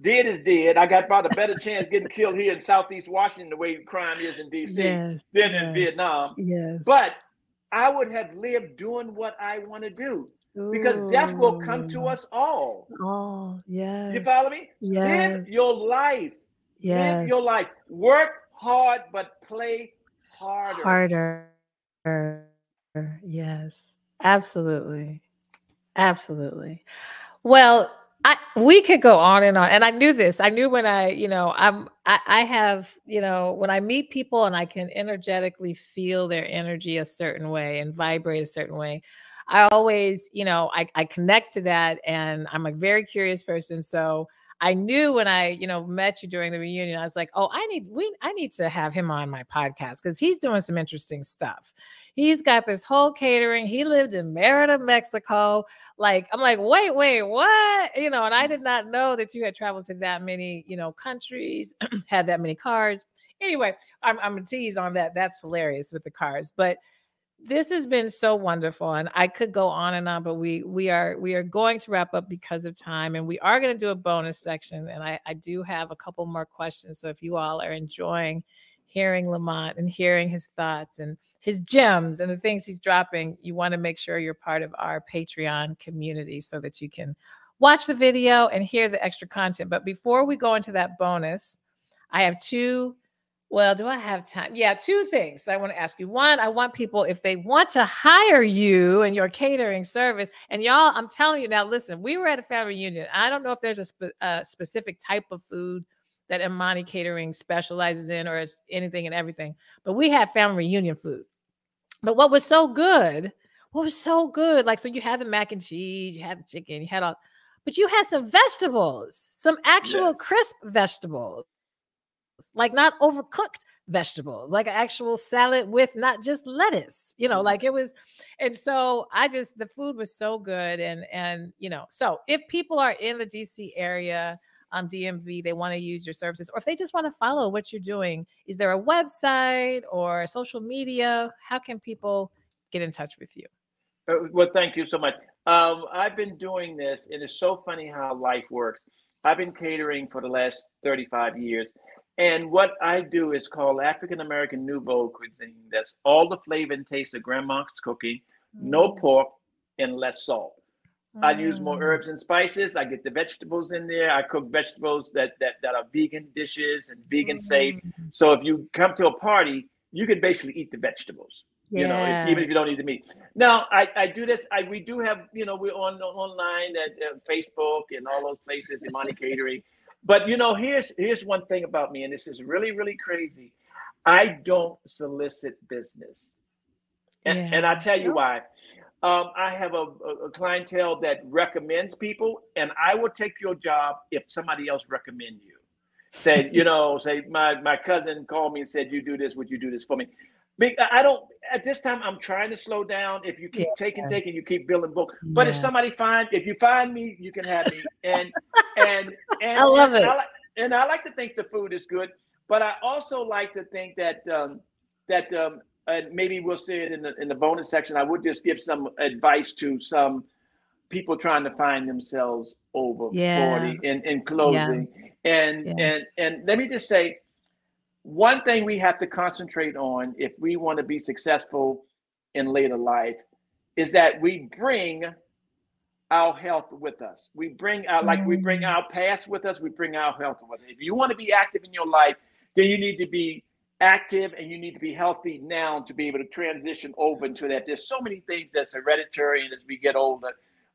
dead is dead. I got about a better *laughs* chance getting killed here in Southeast Washington, the way crime is in D.C. Yes. than yes, in Vietnam. Yes. But I would have lived doing what I want to do because death will come to us all. Oh, yes. You follow me? Yes. Live your life. yes. Live your life. Work hard, but play harder. harder. Yes, absolutely, absolutely. Well, I we could go on and on, and I knew this. I knew when I, you know, I'm, I, I have, you know, when I meet people and I can energetically feel their energy a certain way and vibrate a certain way. I always, you know, I, I connect to that, and I'm a very curious person, so. I knew when I, you know, met you during the reunion, I was like, oh, I need we I need to have him on my podcast because he's doing some interesting stuff. He's got this whole catering. He lived in Merida, Mexico. Like, I'm like, wait, wait, what? You know, and I did not know that you had traveled to that many, you know, countries, *clears throat* had that many cars. Anyway, I'm I'm a tease on that. That's hilarious with the cars. But this has been so wonderful and i could go on and on but we we are we are going to wrap up because of time and we are going to do a bonus section and i i do have a couple more questions so if you all are enjoying hearing lamont and hearing his thoughts and his gems and the things he's dropping you want to make sure you're part of our patreon community so that you can watch the video and hear the extra content but before we go into that bonus i have two well, do I have time? Yeah, two things I want to ask you. One, I want people, if they want to hire you and your catering service, and y'all, I'm telling you now, listen, we were at a family reunion. I don't know if there's a, spe- a specific type of food that Imani Catering specializes in or is anything and everything, but we had family reunion food. But what was so good, what was so good, like, so you had the mac and cheese, you had the chicken, you had all, but you had some vegetables, some actual Yes. crisp vegetables like not overcooked vegetables, like an actual salad with not just lettuce, you know, Mhm. like it was. And so I just, the food was so good. And, and, you know, so if people are in the DC area, um, DMV, they want to use your services, or if they just want to follow what you're doing, is there a website or social media? How can people get in touch with you? Uh, Well, thank you so much. Um, I've been doing this, and it's so funny how life works. I've been catering for the last 35 years. And what I do is called African American Nouveau Cuisine. That's all the flavor and taste of grandma's cooking, no pork, and less salt. I use more Mm. herbs and spices. I get the vegetables in there. I cook vegetables that that, that are vegan dishes and vegan safe. Mm. So if you come to a party, you can basically eat the vegetables. Yeah. You know, even if you don't eat the meat. Now, I, I do this. I we do have you know we're on online at uh, Facebook and all those places Imani Catering. But you know, here's here's one thing about me, and this is really really crazy. I don't solicit business, and, yeah. and I tell you why. Um, I have a, a, clientele that recommends people, and I will take your job if somebody else recommend you. Say, *laughs* you know, say my my cousin called me and said, "You do this. Would you do this for me?" I don't at this time. I'm trying to slow down. If you keep yeah. taking, taking, you keep building book. But yeah. if somebody find, if you find me, you can have me. And *laughs* and and I love and it. I, and I like to think the food is good, but I also like to think that um, that um, and maybe we'll see it in the in the bonus section. I would just give some advice to some people trying to find themselves over yeah. 40 in, in closing. Yeah. And yeah. and and let me just say one thing we have to concentrate on if we want to be successful in later life is that we bring our health with us. We bring our like we bring mm. our past with us, we bring our health with us. If you want to be active in your life, then you need to be active and you need to be healthy now to be able to transition over into that. There's so many things that's hereditary and as we get older,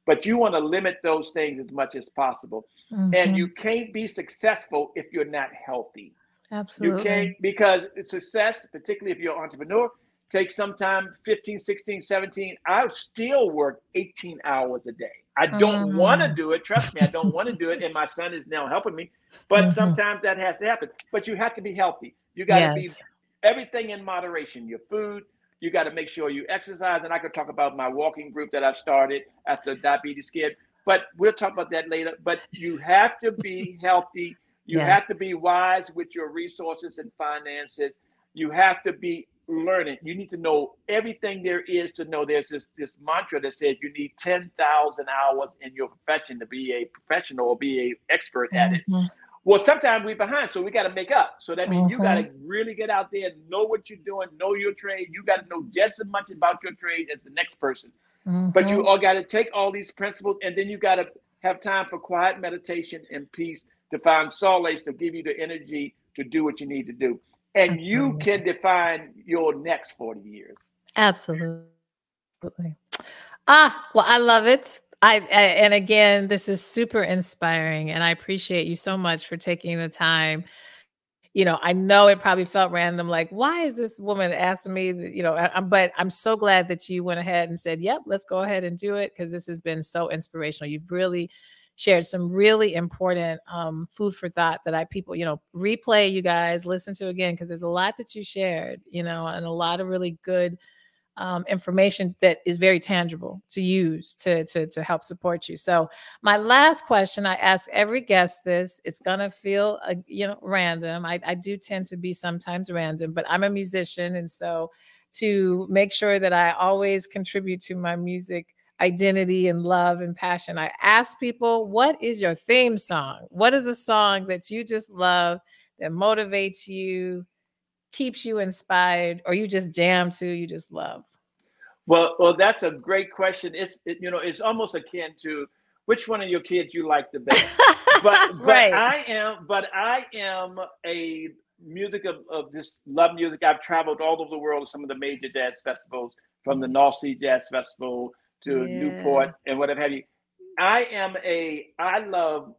but you want to limit those things as much as possible. Mm-hmm. And you can't be successful if you're not healthy. Absolutely. You can't because success, particularly if you're an entrepreneur, takes some time 15, 16, 17. I still work 18 hours a day. I don't mm-hmm. want to do it. Trust me, I don't want to do it. And my son is now helping me. But mm-hmm. sometimes that has to happen. But you have to be healthy. You got to yes. be everything in moderation. Your food, you got to make sure you exercise. And I could talk about my walking group that I started after diabetes kid, but we'll talk about that later. But you *laughs* have to be healthy. You yes. have to be wise with your resources and finances. You have to be learning. You need to know everything there is to know. There's this this mantra that says you need 10,000 hours in your profession to be a professional or be a expert at mm-hmm. Well, sometimes we're behind, so we got to make up. So that means mm-hmm. you got to really get out there, know what you're doing, know your trade. You got to know just as much about your trade as the next person. Mm-hmm. But you mm-hmm. all got to take all these principles, and then you got to have time for quiet meditation and peace to find solace to give you the energy to do what you need to do. And you can define your next 40 years. Absolutely. Ah, well, I love it. I, I, and again, this is super inspiring, and I appreciate you so much for taking the time. You know, I know it probably felt random, like, why is this woman asking me? You know, I, but I'm so glad that you went ahead and said, "Yep, let's go ahead and do it," because this has been so inspirational. You've really shared some really important um, food for thought that I people, you know, replay. You guys listen to again because there's a lot that you shared, you know, and a lot of really good um, information that is very tangible to use to, to, to help support you. So my last question, I ask every guest this. It's gonna feel uh, you know random. I, I do tend to be sometimes random, but I'm a musician, and so to make sure that I always contribute to my music identity and love and passion, I ask people, what is your theme song? What is a song that you just love that motivates you? keeps you inspired or you just jam to you just love well well that's a great question it's it, you know it's almost akin to which one of your kids you like the best *laughs* but but right. i am but i am a music of, of just love music i've traveled all over the world to some of the major jazz festivals from the north sea jazz festival to yeah. newport and whatever have you i am a i love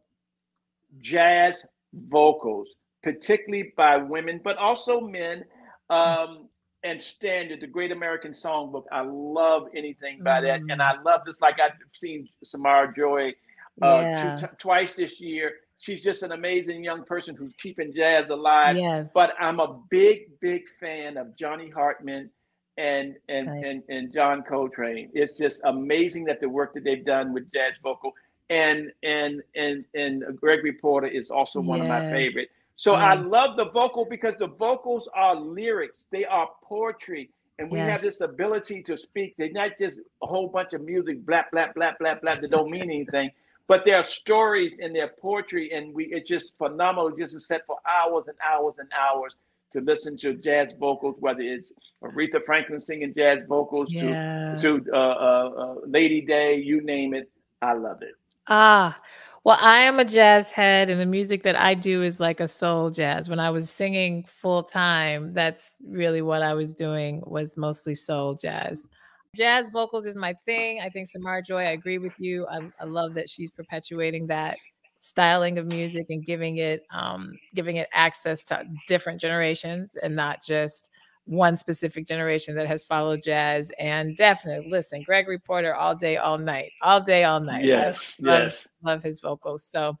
jazz vocals particularly by women, but also men. Um, and Standard, the Great American Songbook. I love anything by mm. that, and I love this. Like I've seen Samara Joy uh, yeah. two, t- twice this year. She's just an amazing young person who's keeping jazz alive. Yes. But I'm a big, big fan of Johnny Hartman and and right. and, and John Coltrane. It's just amazing that the work that they've done with jazz vocal. And and and and Gregory Porter is also one yes. of my favorite. So yes. I love the vocal because the vocals are lyrics, they are poetry. And we yes. have this ability to speak. They're not just a whole bunch of music, blah, blah, blah, blah, blah, that don't mean anything. But there are stories in their poetry, and we it's just phenomenal. Just to sit for hours and hours and hours to listen to jazz vocals, whether it's Aretha Franklin singing jazz vocals yeah. to to uh, uh, uh, Lady Day, you name it. I love it. Ah, well, I am a jazz head, and the music that I do is like a soul jazz. When I was singing full time, that's really what I was doing was mostly soul jazz. Jazz vocals is my thing. I think Samara Joy, I agree with you. I, I love that she's perpetuating that styling of music and giving it um, giving it access to different generations and not just one specific generation that has followed jazz. And definitely, listen, Gregory Porter all day, all night, all day, all night. Yes, love, yes. Love his vocals. So,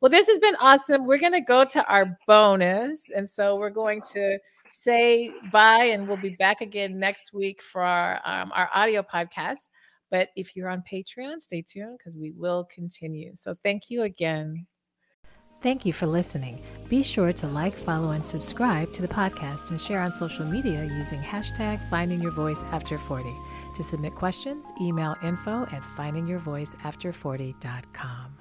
well, this has been awesome. We're going to go to our bonus. And so we're going to say bye and we'll be back again next week for our, um, our audio podcast. But if you're on Patreon, stay tuned because we will continue. So thank you again. Thank you for listening. Be sure to like, follow, and subscribe to the podcast and share on social media using hashtag finding your voice after 40. To submit questions, email info at findingyourvoiceafter40.com.